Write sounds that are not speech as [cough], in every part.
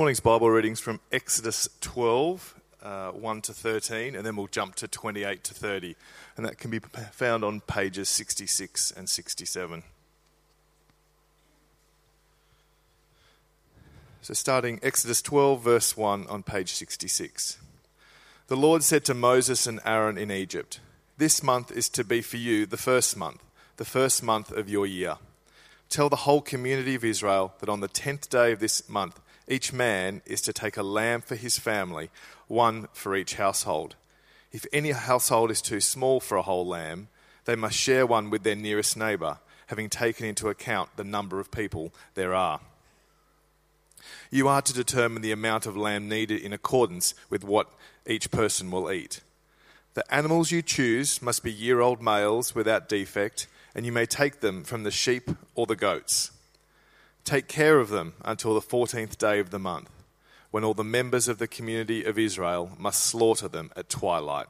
Morning's Bible readings from Exodus 12, uh, 1 to 13, and then we'll jump to 28 to 30. And that can be found on pages 66 and 67. So, starting Exodus 12, verse 1 on page 66. The Lord said to Moses and Aaron in Egypt, This month is to be for you the first month, the first month of your year. Tell the whole community of Israel that on the tenth day of this month, each man is to take a lamb for his family, one for each household. If any household is too small for a whole lamb, they must share one with their nearest neighbour, having taken into account the number of people there are. You are to determine the amount of lamb needed in accordance with what each person will eat. The animals you choose must be year old males without defect, and you may take them from the sheep or the goats. Take care of them until the fourteenth day of the month, when all the members of the community of Israel must slaughter them at twilight.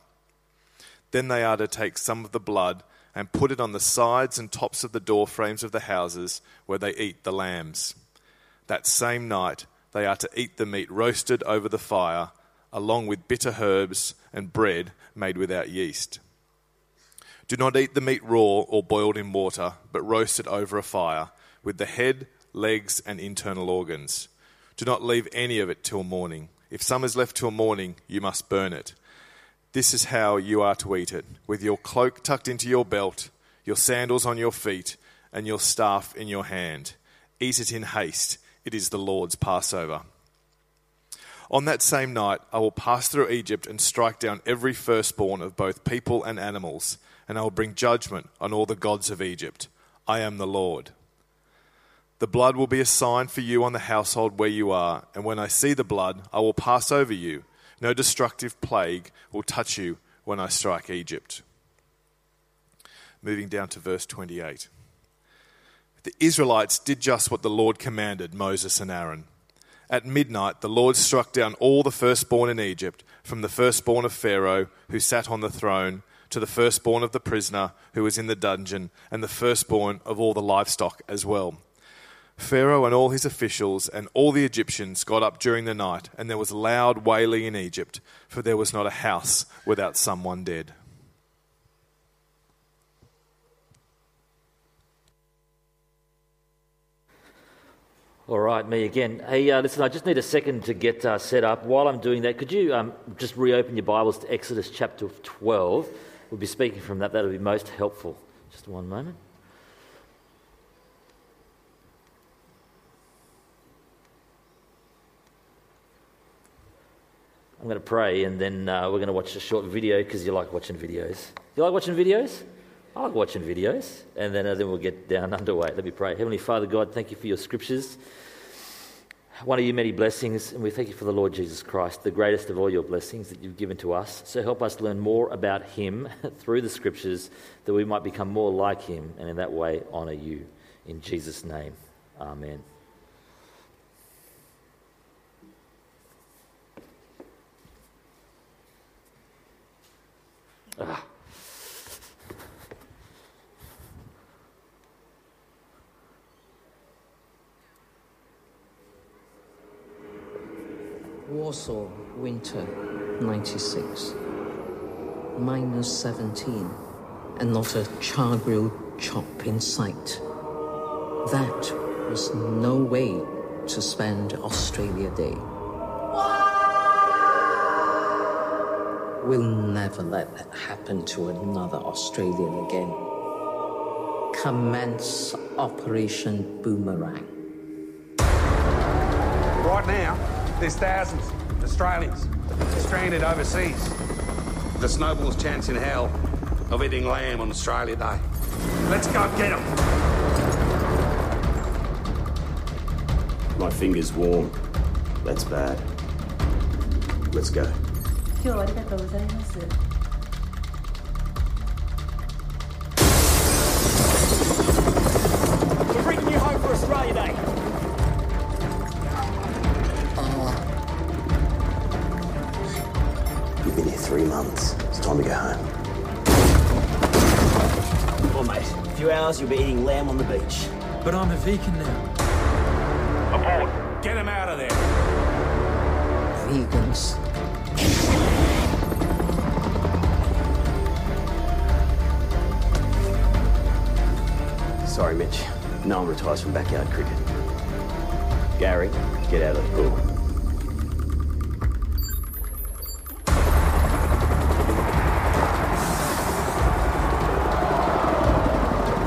Then they are to take some of the blood and put it on the sides and tops of the door frames of the houses where they eat the lambs. That same night they are to eat the meat roasted over the fire, along with bitter herbs and bread made without yeast. Do not eat the meat raw or boiled in water, but roast it over a fire, with the head legs, and internal organs. Do not leave any of it till morning. If some is left till morning, you must burn it. This is how you are to eat it with your cloak tucked into your belt, your sandals on your feet, and your staff in your hand. Eat it in haste. It is the Lord's Passover. On that same night, I will pass through Egypt and strike down every firstborn of both people and animals, and I will bring judgment on all the gods of Egypt. I am the Lord. The blood will be a sign for you on the household where you are, and when I see the blood, I will pass over you. No destructive plague will touch you when I strike Egypt. Moving down to verse 28. The Israelites did just what the Lord commanded Moses and Aaron. At midnight, the Lord struck down all the firstborn in Egypt, from the firstborn of Pharaoh, who sat on the throne, to the firstborn of the prisoner who was in the dungeon, and the firstborn of all the livestock as well Pharaoh and all his officials and all the Egyptians got up during the night, and there was loud wailing in Egypt, for there was not a house without someone dead. All right, me again. Hey, uh, listen, I just need a second to get uh, set up. While I'm doing that, could you um, just reopen your Bibles to Exodus chapter 12? We'll be speaking from that. That'll be most helpful. Just one moment. I'm going to pray and then uh, we're going to watch a short video because you like watching videos. You like watching videos? I like watching videos. And then, uh, then we'll get down [laughs] underway. Let me pray. Heavenly Father, God, thank you for your scriptures. One of your many blessings, and we thank you for the Lord Jesus Christ, the greatest of all your blessings that you've given to us. So help us learn more about him [laughs] through the scriptures that we might become more like him and in that way honour you. In Jesus' name, amen. Warsaw, winter 96. Minus 17, and not a char grilled chop in sight. That was no way to spend Australia Day. We'll never let that happen to another Australian again. Commence Operation Boomerang. Right now, there's thousands of Australians stranded overseas. The snowball's chance in hell of eating lamb on Australia Day. Let's go get them. My finger's warm. That's bad. Let's go. 今日はありがとうございます。We're bringing you home for Australia Day. Oh. You've been here three months. It's time to go home. Well, mate, a few hours you'll be eating lamb on the beach. But I'm a vegan now. Abort! Get him out of there! vegans. No one retires from backyard cricket. Gary, get out of the pool.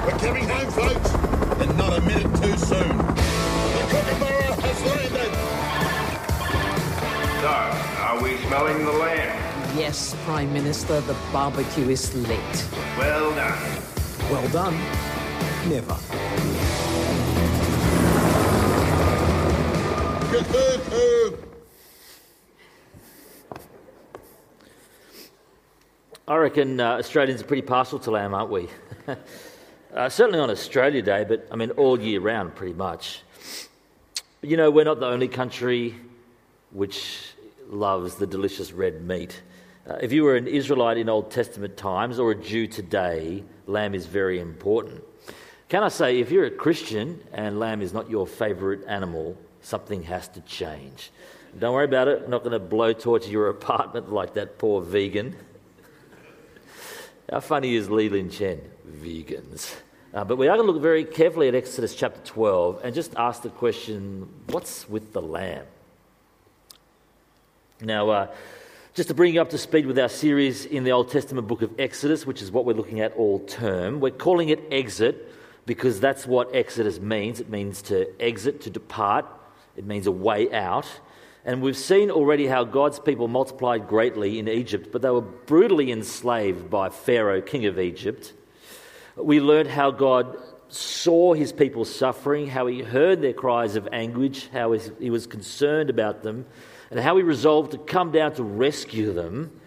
We're coming home, folks, and not a minute too soon. The Kookaburra has landed. So, are we smelling the lamb? Yes, Prime Minister, the barbecue is lit. Well done. Well done. Never. [laughs] I reckon uh, Australians are pretty partial to lamb, aren't we? [laughs] uh, certainly on Australia Day, but I mean all year round, pretty much. But, you know, we're not the only country which loves the delicious red meat. Uh, if you were an Israelite in Old Testament times or a Jew today, lamb is very important. Can I say, if you're a Christian and lamb is not your favourite animal, something has to change. Don't worry about it. I'm not going to blow blowtorch your [laughs] apartment like that poor vegan. How funny is Lee Lin Chin? Vegans. Uh, but we are going to look very carefully at Exodus chapter 12 and just ask the question what's with the lamb? Now, uh, just to bring you up to speed with our series in the Old Testament book of Exodus, which is what we're looking at all term, we're calling it Exit because that's what Exodus means. It means to exit, to depart, it means a way out. And we've seen already how God's people multiplied greatly in Egypt, but they were brutally enslaved by Pharaoh, king of Egypt. We learned how God saw his people suffering, how he heard their cries of anguish, how he was concerned about them, and how he resolved to come down to rescue them.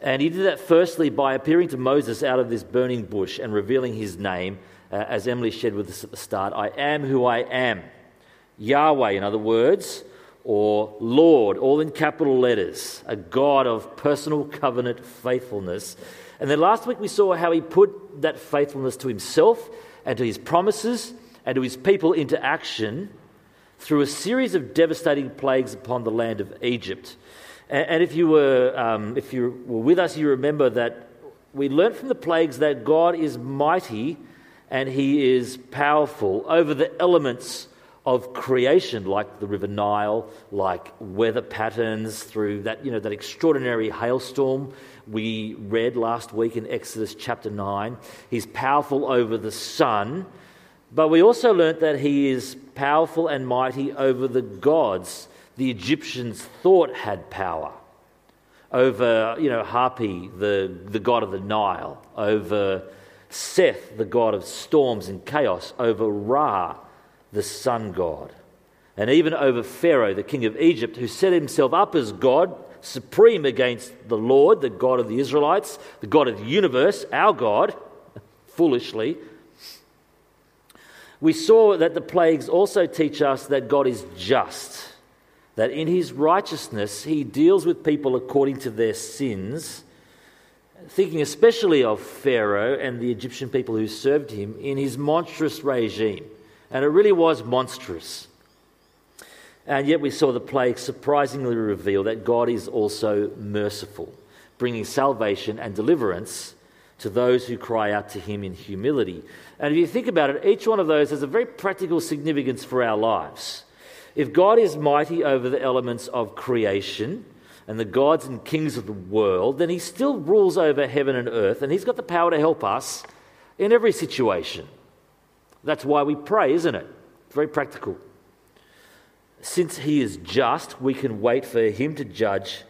And he did that firstly by appearing to Moses out of this burning bush and revealing his name, uh, as Emily shared with us at the start I am who I am. Yahweh, in other words, or Lord, all in capital letters, a God of personal covenant faithfulness. And then last week we saw how he put that faithfulness to himself and to his promises and to his people into action through a series of devastating plagues upon the land of Egypt. And, if you were, um, if you were with us, you remember that we learned from the plagues that God is mighty and he is powerful over the elements of creation, like the River Nile, like weather patterns through that, you know, that extraordinary hailstorm we read last week in Exodus chapter 9. He's powerful over the sun, but we also learnt that he is powerful and mighty over the gods the Egyptians thought had power. Over, you know, Hapi, the, the god of the Nile, over Seth, the god of storms and chaos, over Ra, the sun god, and even over Pharaoh, the king of Egypt, who set himself up as God, supreme against the Lord, the God of the Israelites, the God of the universe, our God, [laughs] foolishly. We saw that the plagues also teach us that God is just, that in his righteousness he deals with people according to their sins thinking especially of Pharaoh and the Egyptian people who served him in his monstrous regime. And it really was monstrous. And yet we saw the plague surprisingly reveal that God is also merciful, bringing salvation and deliverance to those who cry out to him in humility. And if you think about it, each one of those has a very practical significance for our lives. If God is mighty over the elements of creation and the gods and kings of the world, then he still rules over heaven and earth, and he's got the power to help us in every situation. That's why we pray, isn't it? Very practical. Since he is just, we can wait for him to judge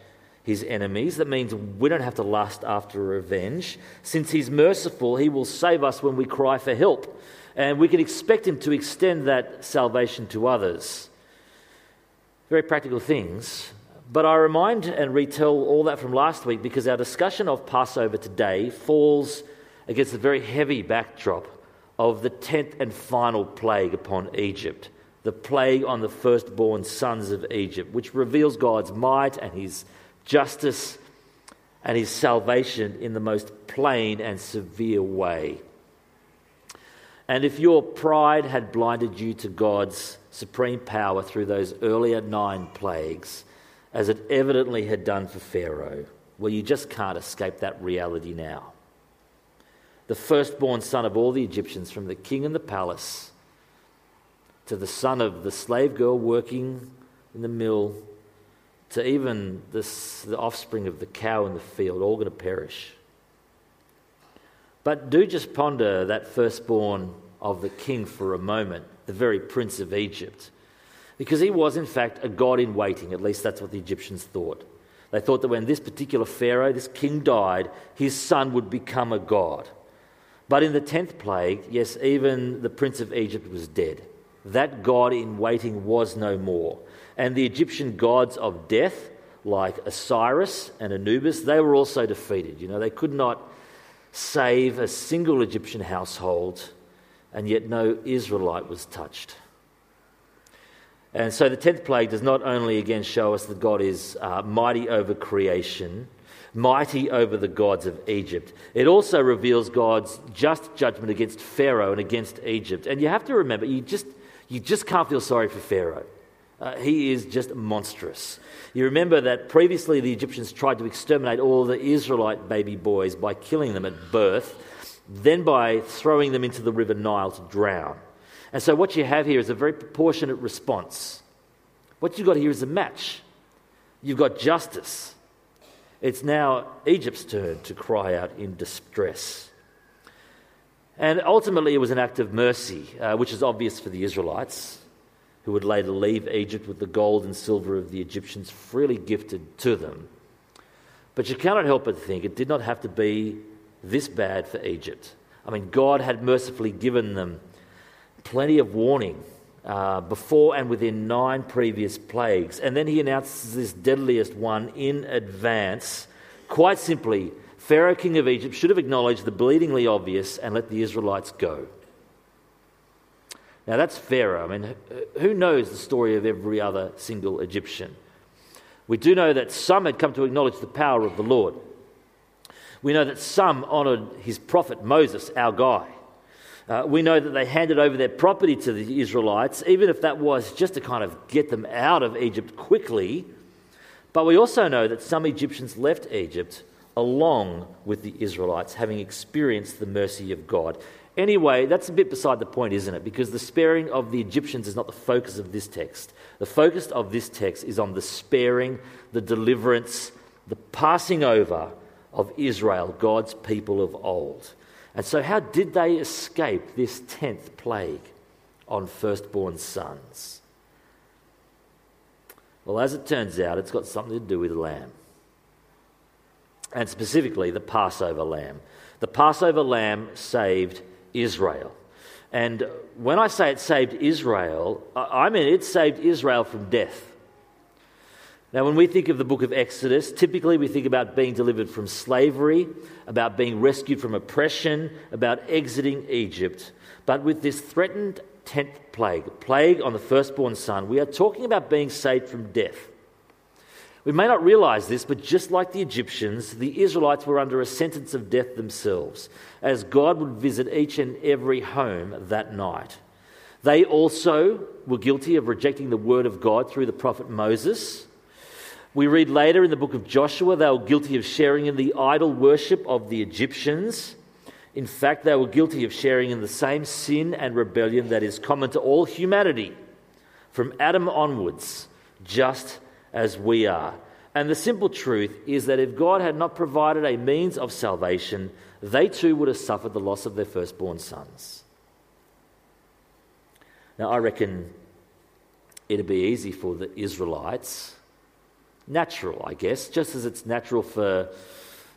his enemies. That means we don't have to lust after revenge. Since he's merciful, he will save us when we cry for help. And we can expect him to extend that salvation to others. Very practical things. But I remind and retell all that from last week because our discussion of Passover today falls against a very heavy backdrop of the tenth and final plague upon Egypt, the plague on the firstborn sons of Egypt, which reveals God's might and his justice and his salvation in the most plain and severe way. And if your pride had blinded you to God's supreme power through those earlier nine plagues, as it evidently had done for Pharaoh. Well, you just can't escape that reality now. The firstborn son of all the Egyptians, from the king in the palace to the son of the slave girl working in the mill to even this, the offspring of the cow in the field, all going to perish. But do just ponder that firstborn of the king for a moment, the very prince of Egypt. Because he was, in fact, a god in waiting. At least that's what the Egyptians thought. They thought that when this particular Pharaoh, this king, died, his son would become a god. But in the tenth plague, yes, even the prince of Egypt was dead. That god in waiting was no more. And the Egyptian gods of death, like Osiris and Anubis, they were also defeated. You know, they could not save a single Egyptian household, and yet no Israelite was touched. And so the tenth plague does not only again show us that God is uh, mighty over creation, mighty over the gods of Egypt, it also reveals God's just judgment against Pharaoh and against Egypt. And you have to remember, you just, you just can't feel sorry for Pharaoh. Uh, he is just monstrous. You remember that previously the Egyptians tried to exterminate all the Israelite baby boys by killing them at birth, then by throwing them into the river Nile to drown. And so what you have here is a very proportionate response. What you've got here is a match. You've got justice. It's now Egypt's turn to cry out in distress. And ultimately, it was an act of mercy, uh, which is obvious for the Israelites who would later leave Egypt with the gold and silver of the Egyptians freely gifted to them. But you cannot help but think it did not have to be this bad for Egypt. I mean, God had mercifully given them plenty of warning uh, before and within nine previous plagues. And then he announces this deadliest one in advance. Quite simply, Pharaoh, king of Egypt, should have acknowledged the bleedingly obvious and let the Israelites go. Now, that's Pharaoh. I mean, who knows the story of every other single Egyptian? We do know that some had come to acknowledge the power of the Lord. We know that some honoured his prophet Moses, our guy. Uh, we know that they handed over their property to the Israelites, even if that was just to kind of get them out of Egypt quickly. But we also know that some Egyptians left Egypt along with the Israelites, having experienced the mercy of God. Anyway, that's a bit beside the point, isn't it? Because the sparing of the Egyptians is not the focus of this text. The focus of this text is on the sparing, the deliverance, the passing over of Israel, God's people of old. And so, how did they escape this 10th plague on firstborn sons? Well, as it turns out, it's got something to do with lamb. And specifically, the Passover lamb. The Passover lamb saved Israel. And when I say it saved Israel, I mean it saved Israel from death. Now, when we think of the book of Exodus, typically we think about being delivered from slavery, about being rescued from oppression, about exiting Egypt. But with this threatened 10th plague, plague on the firstborn son, we are talking about being saved from death. We may not realize this, but just like the Egyptians, the Israelites were under a sentence of death themselves, as God would visit each and every home that night. They also were guilty of rejecting the word of God through the prophet Moses. We read later in the book of Joshua, they were guilty of sharing in the idol worship of the Egyptians. In fact, they were guilty of sharing in the same sin and rebellion that is common to all humanity, from Adam onwards, just as we are. And the simple truth is that if God had not provided a means of salvation, they too would have suffered the loss of their firstborn sons. Now, I reckon it'd be easy for the Israelites, natural, I guess, just as it's natural for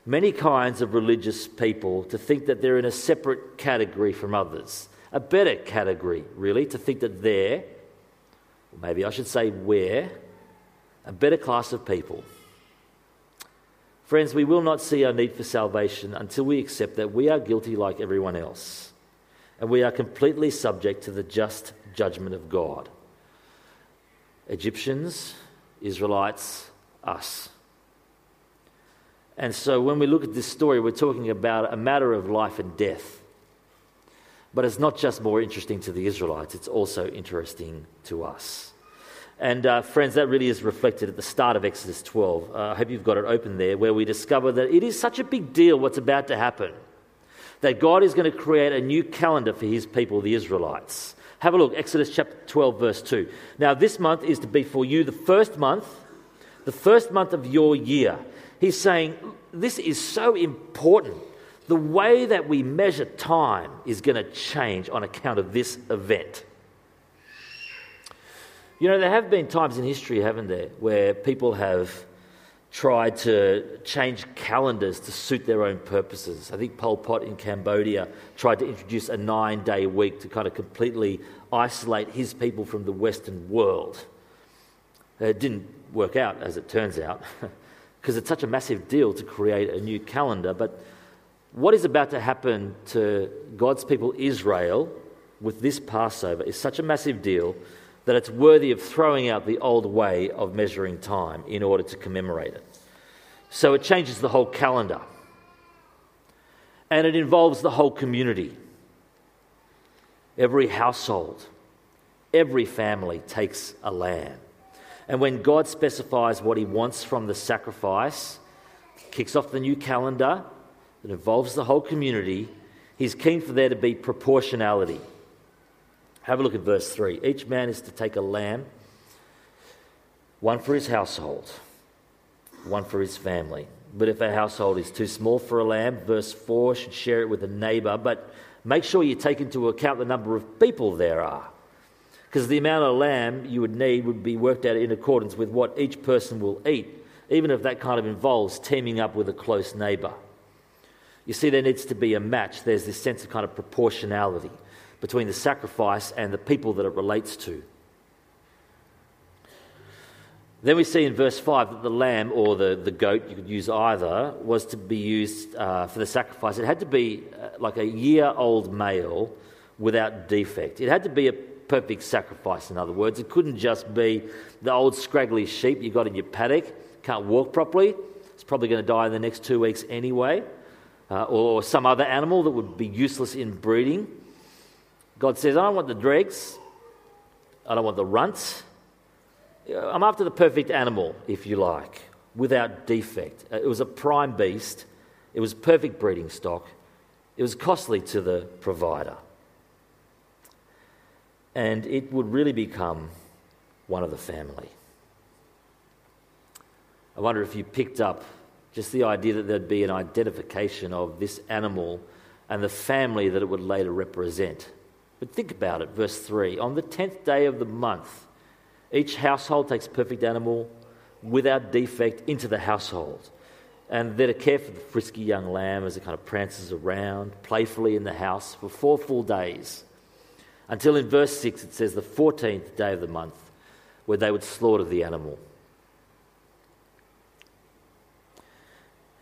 many kinds of religious people to think that they're in a separate category from others, a better category, really, to think that they're, or maybe I should say, we're a better class of people. Friends, we will not see our need for salvation until we accept that we are guilty like everyone else, and we are completely subject to the just judgment of God. Egyptians, Israelites, us. And so when we look at this story, we're talking about a matter of life and death. But it's not just more interesting to the Israelites, it's also interesting to us. And uh, friends, that really is reflected at the start of Exodus 12. Uh, I hope you've got it open there, where we discover that it is such a big deal what's about to happen that God is going to create a new calendar for his people, the Israelites. Have a look, Exodus chapter 12, verse 2. Now, this month is to be for you the first month, the first month of your year. He's saying this is so important. The way that we measure time is going to change on account of this event. You know, there have been times in history, haven't there, where people have tried to change calendars to suit their own purposes. I think Pol Pot in Cambodia tried to introduce a nine day week to kind of completely isolate his people from the Western world. It didn't work out, as it turns out, [laughs] because it's such a massive deal to create a new calendar. But what is about to happen to God's people, Israel, with this Passover is such a massive deal that it's worthy of throwing out the old way of measuring time in order to commemorate it. So it changes the whole calendar. And it involves the whole community. Every household, every family takes a lamb. And when God specifies what he wants from the sacrifice, kicks off the new calendar that involves the whole community, he's keen for there to be proportionality. Have a look at verse 3. Each man is to take a lamb, one for his household, one for his family. But if a household is too small for a lamb, verse 4 should share it with a neighbor, but make sure you take into account the number of people there are. Because the amount of lamb you would need would be worked out in accordance with what each person will eat, even if that kind of involves teaming up with a close neighbor. You see, there needs to be a match. There's this sense of kind of proportionality between the sacrifice and the people that it relates to. Then we see in verse 5 that the lamb or the, the goat, you could use either, was to be used uh, for the sacrifice. It had to be uh, like a year old male without defect. It had to be a perfect sacrifice, in other words. It couldn't just be the old scraggly sheep you got in your paddock, can't walk properly. It's probably going to die in the next two weeks anyway. Uh, or some other animal that would be useless in breeding. God says, I don't want the dregs, I don't want the runts. I'm after the perfect animal, if you like, without defect. Uh, it was a prime beast, it was perfect breeding stock, it was costly to the provider. And it would really become one of the family. I wonder if you picked up just the idea that there'd be an identification of this animal and the family that it would later represent. But think about it, verse 3. On the tenth day of the month, each household takes a perfect animal without defect into the household. And they're to care for the frisky young lamb as it kind of prances around playfully in the house for four full days. Until in verse 6 it says the 14th day of the month, where they would slaughter the animal.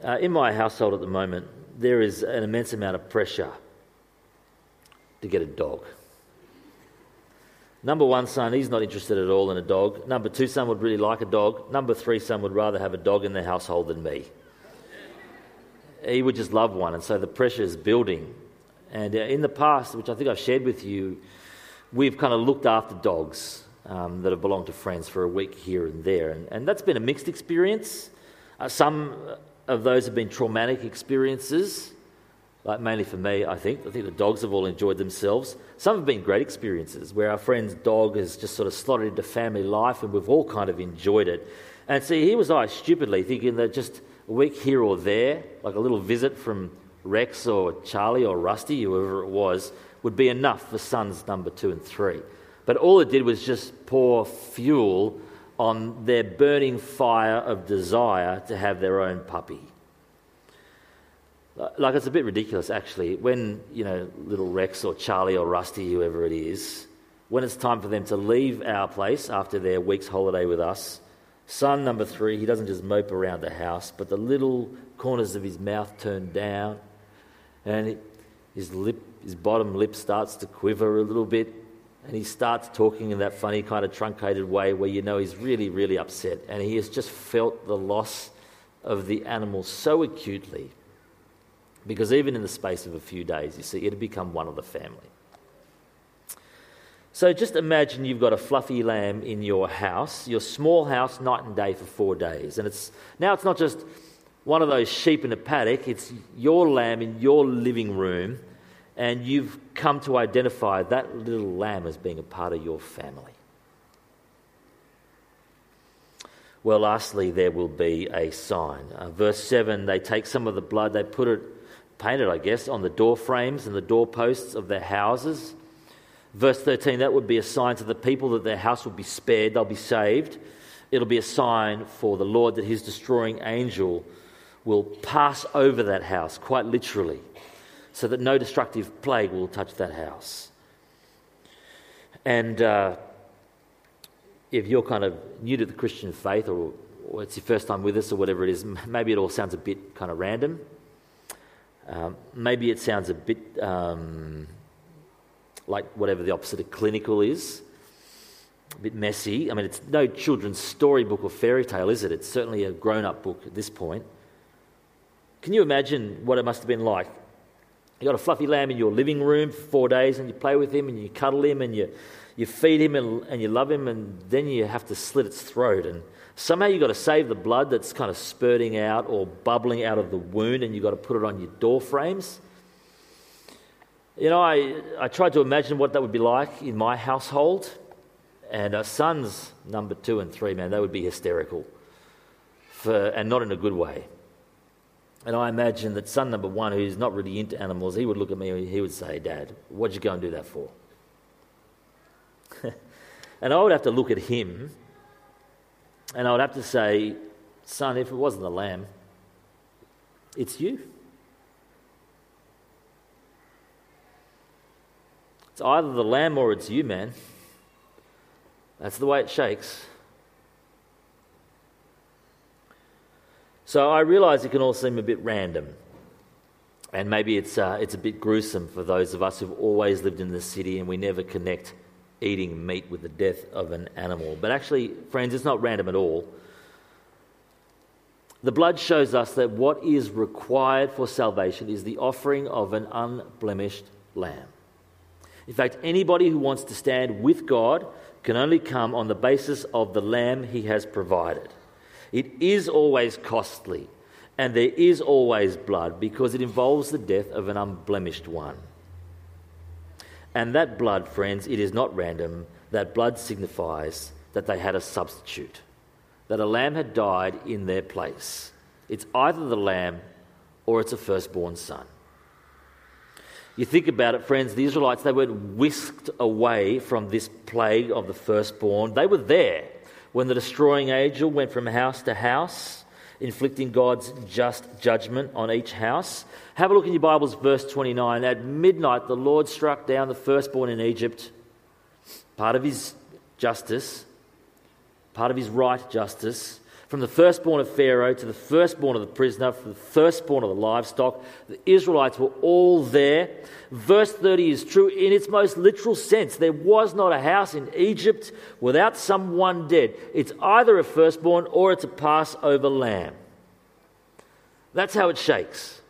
Uh, in my household at the moment, there is an immense amount of pressure to get a dog. Number one son, he's not interested at all in a dog. Number two son would really like a dog. Number three son would rather have a dog in the household than me. He would just love one, and so the pressure is building. And uh, in the past, which I think I've shared with you, we've kind of looked after dogs um, that have belonged to friends for a week here and there. And, and that's been a mixed experience. Uh, some of those have been traumatic experiences like mainly for me, I think. I think the dogs have all enjoyed themselves. Some have been great experiences where our friend's dog has just sort of slotted into family life and we've all kind of enjoyed it. And see, here was I stupidly thinking that just a week here or there, like a little visit from Rex or Charlie or Rusty, whoever it was, would be enough for sons number two and three. But all it did was just pour fuel on their burning fire of desire to have their own puppy. Like it's a bit ridiculous, actually. When you know little Rex or Charlie or Rusty, whoever it is, when it's time for them to leave our place after their week's holiday with us, son number three, he doesn't just mope around the house, but the little corners of his mouth turn down, and his lip, his bottom lip starts to quiver a little bit, and he starts talking in that funny kind of truncated way where you know he's really, really upset, and he has just felt the loss of the animal so acutely because even in the space of a few days, you see, it had become one of the family. So just imagine you've got a fluffy lamb in your house, your small house, night and day for four days. And it's now it's not just one of those sheep in a paddock, it's your lamb in your living room, and you've come to identify that little lamb as being a part of your family. Well, lastly, there will be a sign. Uh, verse 7 they take some of the blood, they put it, paint it, I guess, on the door frames and the doorposts of their houses Verse 13, that would be a sign to the people that their house will be spared, they'll be saved. It'll be a sign for the Lord that his destroying angel will pass over that house, quite literally, so that no destructive plague will touch that house. And uh, if you're kind of new to the Christian faith, or, or, it's your first time with us, or whatever it is, maybe it all sounds a bit kind of random. Um, maybe it sounds a bit um, like whatever the opposite of clinical is. A bit messy. I mean, it's no children's storybook or fairy tale, is it? It's certainly a grown up book at this point. Can you imagine what it must have been like? You got a fluffy lamb in your living room for four days, and you play with him, and you cuddle him, and you, you feed him, and, and you love him, and then you have to slit its throat. And somehow you've got to save the blood that's kind of spurting out or bubbling out of the wound, and you've got to put it on your door frames. You know, I, I tried to imagine what that would be like in my household, and our sons, number two and three, man, they would be hysterical, for, and not in a good way. And I imagine that son number one, who's not really into animals, he would look at me and he would say, Dad, what'd you go and do that for? [laughs] and I would have to look at him and I would have to say, Son, if it wasn't the lamb, it's you. It's either the lamb or it's you, man. That's the way it shakes. So I realize it can all seem a bit random. And maybe it's, uh, it's a bit gruesome for those of us who've always lived in the city and we never connect eating meat with the death of an animal. But actually, friends, it's not random at all. The blood shows us that what is required for salvation is the offering of an unblemished lamb. In fact, anybody who wants to stand with God can only come on the basis of the lamb he has provided. It is always costly, and there is always blood because it involves the death of an unblemished one. And that blood, friends, it is not random. That blood signifies that they had a substitute, that a lamb had died in their place. It's either the lamb or it's a firstborn son. You think about it, friends, the Israelites, they weren't whisked away from this plague of the firstborn. They were there when the destroying angel went from house to house, inflicting God's just judgment on each house. Have a look in your Bibles, verse 29. At midnight, the Lord struck down the firstborn in Egypt, part of his justice, part of his right justice from the firstborn of Pharaoh to the firstborn of the prisoner, from the firstborn of the livestock. The Israelites were all there. Verse 30 is true in its most literal sense. There was not a house in Egypt without someone dead. It's either a firstborn or it's a Passover lamb. That's how it shakes.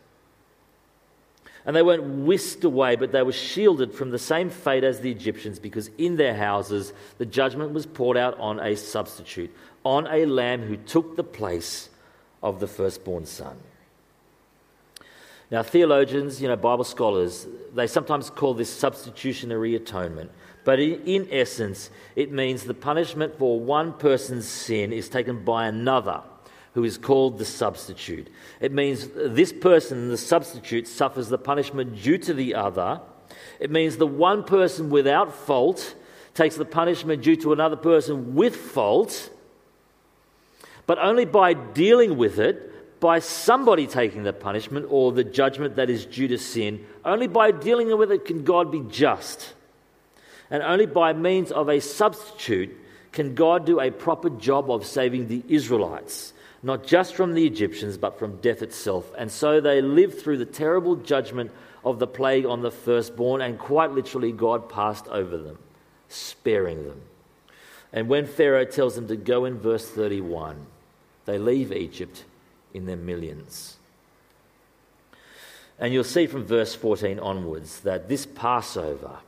And they weren't whisked away, but they were shielded from the same fate as the Egyptians because in their houses the judgment was poured out on a substitute, on a lamb who took the place of the firstborn son. Now, theologians, you know, Bible scholars, they sometimes call this substitutionary atonement. But in, essence, it means the punishment for one person's sin is taken by another who is called the substitute. It means this person, the substitute, suffers the punishment due to the other. It means the one person without fault takes the punishment due to another person with fault but only by dealing with it, by somebody taking the punishment or the judgment that is due to sin, only by dealing with it can God be just. And only by means of a substitute can God do a proper job of saving the Israelites, not just from the Egyptians, but from death itself. And so they lived through the terrible judgment of the plague on the firstborn, and quite literally, God passed over them, sparing them. And when Pharaoh tells them to go in verse 31, they leave Egypt in their millions. And you'll see from verse 14 onwards that this Passover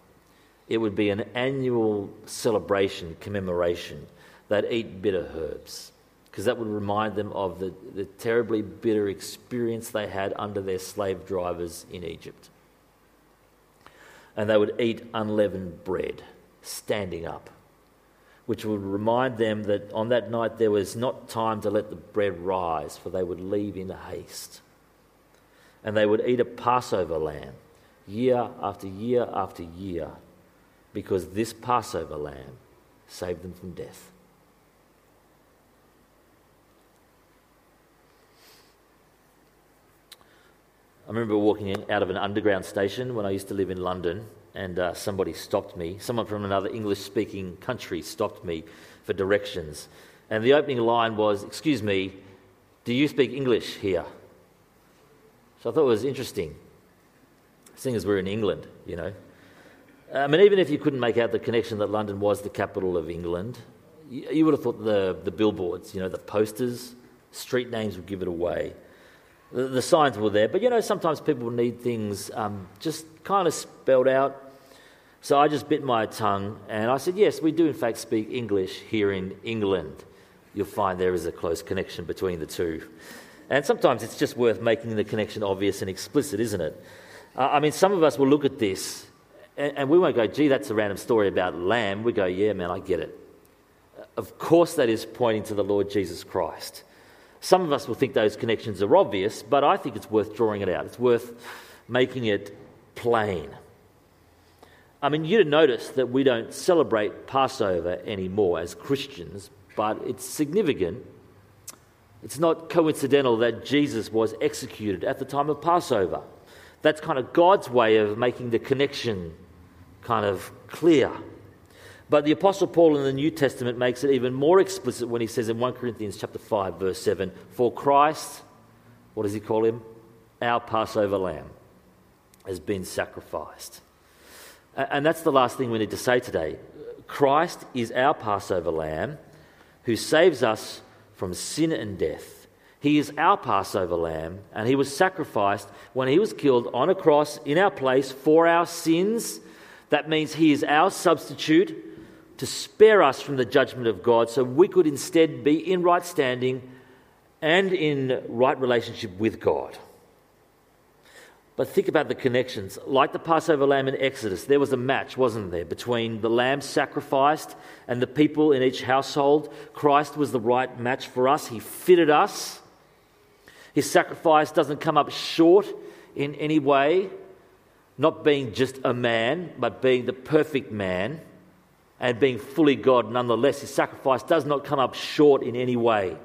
it would be an annual celebration, commemoration. They'd eat bitter herbs because that would remind them of the, the terribly bitter experience they had under their slave drivers in Egypt. And they would eat unleavened bread, standing up, which would remind them that on that night there was not time to let the bread rise, for they would leave in haste. And they would eat a Passover lamb year after year after year because this Passover lamb saved them from death. I remember walking out of an underground station when I used to live in London, and uh, somebody stopped me. Someone from another English speaking country stopped me for directions. And the opening line was, Excuse me, do you speak English here? So I thought it was interesting, seeing as we're in England, you know. I mean, even if you couldn't make out the connection that London was the capital of England, you, you would have thought the, the billboards, you know, the posters, street names would give it away. The, the signs were there, but you know, sometimes people need things um, just kind of spelled out. So I just bit my tongue and I said, Yes, we do in fact speak English here in England. You'll find there is a close connection between the two. And sometimes it's just worth making the connection obvious and explicit, isn't it? Uh, I mean, some of us will look at this and, and we won't go, gee, that's a random story about lamb. We go, yeah, man, I get it. Of course, that is pointing to the Lord Jesus Christ. Some of us will think those connections are obvious, but I think it's worth drawing it out. It's worth making it plain. I mean, you'd notice that we don't celebrate Passover anymore as Christians, but it's significant. It's not coincidental that Jesus was executed at the time of Passover. That's kind of God's way of making the connection kind of clear. But the Apostle Paul in the New Testament makes it even more explicit when he says in 1 Corinthians chapter 5, verse 7, For Christ, what does he call him? Our Passover lamb has been sacrificed. And that's the last thing we need to say today. Christ is our Passover lamb who saves us from sin and death. He is our Passover lamb, and he was sacrificed when he was killed on a cross in our place for our sins. That means he is our substitute to spare us from the judgment of God so we could instead be in right standing and in right relationship with God. But think about the connections. Like the Passover lamb in Exodus, there was a match, wasn't there, between the lamb sacrificed and the people in each household. Christ was the right match for us, He fitted us. His sacrifice doesn't come up short in any way, not being just a man, but being the perfect man and being fully God nonetheless. His sacrifice does not come up short in any way.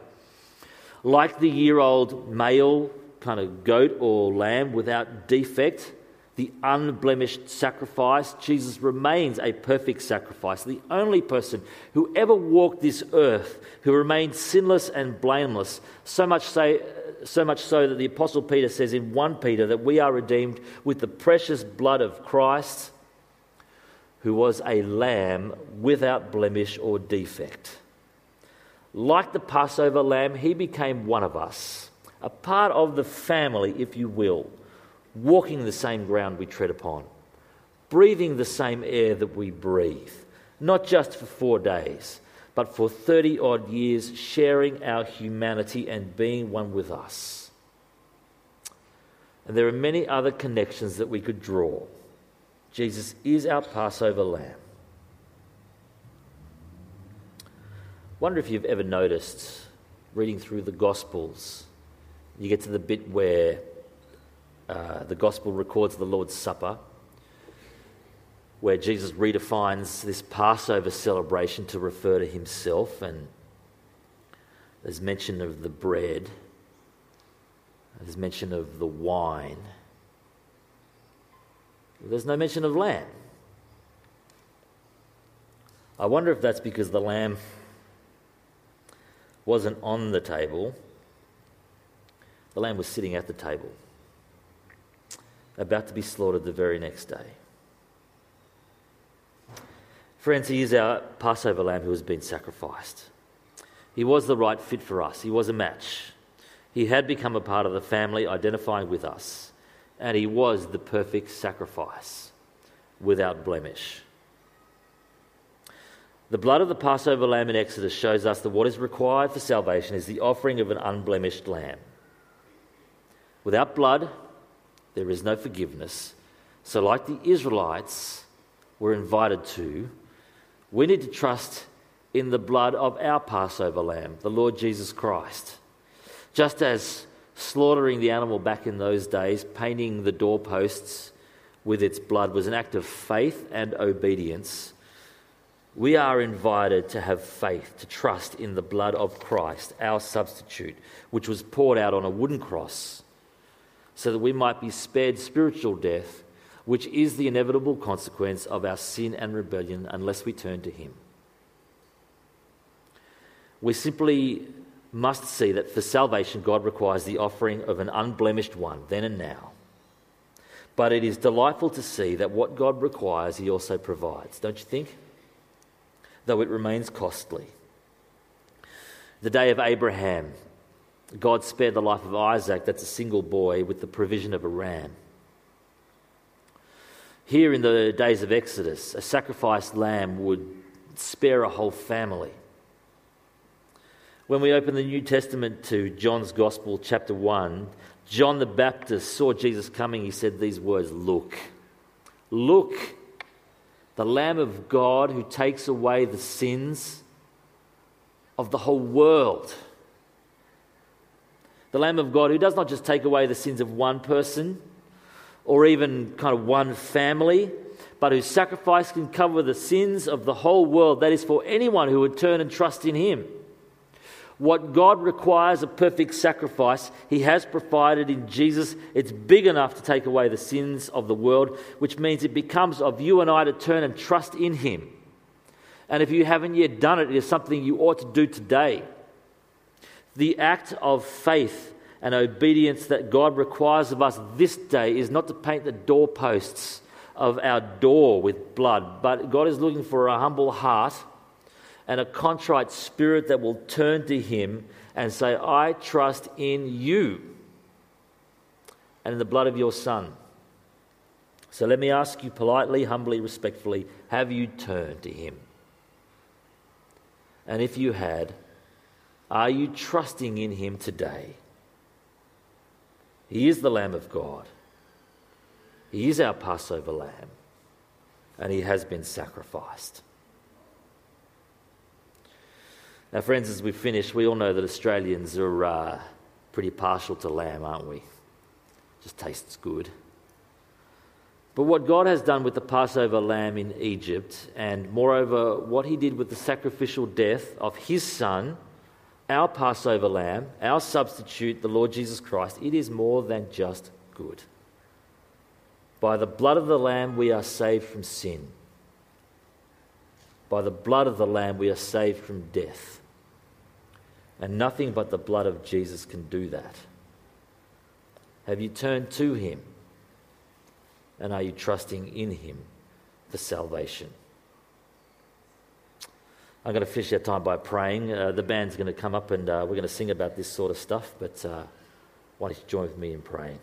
Like the year old male kind of goat or lamb without defect, the unblemished sacrifice, Jesus remains a perfect sacrifice, the only person who ever walked this earth who remained sinless and blameless, so much so, so much so that the apostle Peter says in 1 Peter that we are redeemed with the precious blood of Christ who was a lamb without blemish or defect. Like the Passover lamb, he became one of us, a part of the family, if you will, walking the same ground we tread upon, breathing the same air that we breathe, not just for four days, but for 30 odd years, sharing our humanity and being one with us. And there are many other connections that we could draw. Jesus is our Passover lamb. Wonder if you've ever noticed reading through the Gospels, you get to the bit where uh, the Gospel records the Lord's Supper, where Jesus redefines this Passover celebration to refer to himself, and there's mention of the bread, there's mention of the wine. There's no mention of lamb. I wonder if that's because the lamb wasn't on the table, the lamb was sitting at the table, about to be slaughtered the very next day. Friends, he is our Passover lamb who has been sacrificed. He was the right fit for us, he was a match. He had become a part of the family, identifying with us and he was the perfect sacrifice without blemish. The blood of the Passover lamb in Exodus shows us that what is required for salvation is the offering of an unblemished lamb. Without blood, there is no forgiveness. So, like the Israelites were invited to, we need to trust in the blood of our Passover lamb, the Lord Jesus Christ. Just as slaughtering the animal back in those days, painting the doorposts with its blood, was an act of faith and obedience, we are invited to have faith, to trust in the blood of Christ, our substitute, which was poured out on a wooden cross, so that we might be spared spiritual death, which is the inevitable consequence of our sin and rebellion unless we turn to Him. We simply must see that for salvation, God requires the offering of an unblemished one, then and now. But it is delightful to see that what God requires, He also provides, don't you think? though it remains costly. The day of Abraham, God spared the life of Isaac, that's a single boy, with the provision of a ram. Here in the days of Exodus, a sacrificed lamb would spare a whole family. When we open the New Testament to John's Gospel, chapter 1, John the Baptist saw Jesus coming. He said these words Look, look, the Lamb of God who takes away the sins of the whole world. The Lamb of God who does not just take away the sins of one person or even kind of one family, but whose sacrifice can cover the sins of the whole world. That is for anyone who would turn and trust in Him. What God requires a perfect sacrifice, He has provided in Jesus. It's big enough to take away the sins of the world, which means it becomes of you and I to turn and trust in Him. And if you haven't yet done it, it is something you ought to do today. The act of faith and obedience that God requires of us this day is not to paint the doorposts of our door with blood, but God is looking for a humble heart and a contrite spirit that will turn to Him and say, I trust in you and in the blood of your Son. So let me ask you politely, humbly, respectfully have you turned to Him? And if you had, are you trusting in Him today? He is the Lamb of God. He is our Passover lamb, and He has been sacrificed. Now, friends, as we finish, we all know that Australians are uh, pretty partial to lamb, aren't we? Just tastes good. But what God has done with the Passover lamb in Egypt, and moreover, what he did with the sacrificial death of his son, our Passover lamb, our substitute, the Lord Jesus Christ, it is more than just good. By the blood of the lamb, we are saved from sin. By the blood of the lamb, we are saved from death. And nothing but the blood of Jesus can do that. Have you turned to Him? And are you trusting in Him for salvation? I'm going to finish our time by praying. Uh, the band's going to come up and uh, we're going to sing about this sort of stuff, but uh, why don't you join with me in praying?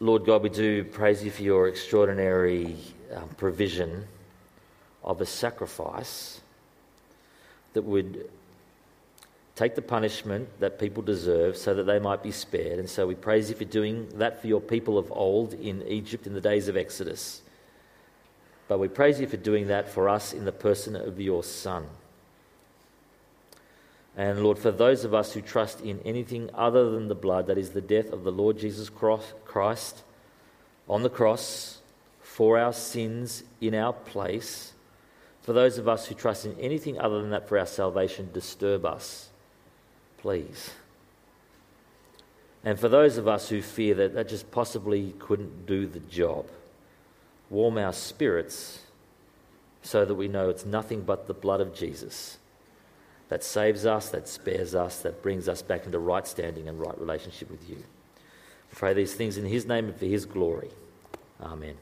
Lord God, we do praise you for your extraordinary um, provision of a sacrifice that would take the punishment that people deserve so that they might be spared. And so we praise you for doing that for your people of old in Egypt in the days of Exodus. But we praise you for doing that for us in the person of your Son. And Lord, for those of us who trust in anything other than the blood, that is the death of the Lord Jesus Christ on the cross for our sins in our place, for those of us who trust in anything other than that for our salvation, disturb us, please. And for those of us who fear that that just possibly couldn't do the job, warm our spirits so that we know it's nothing but the blood of Jesus that saves us, that spares us, that brings us back into right standing and right relationship with you. Pray these things in His name and for His glory. Amen.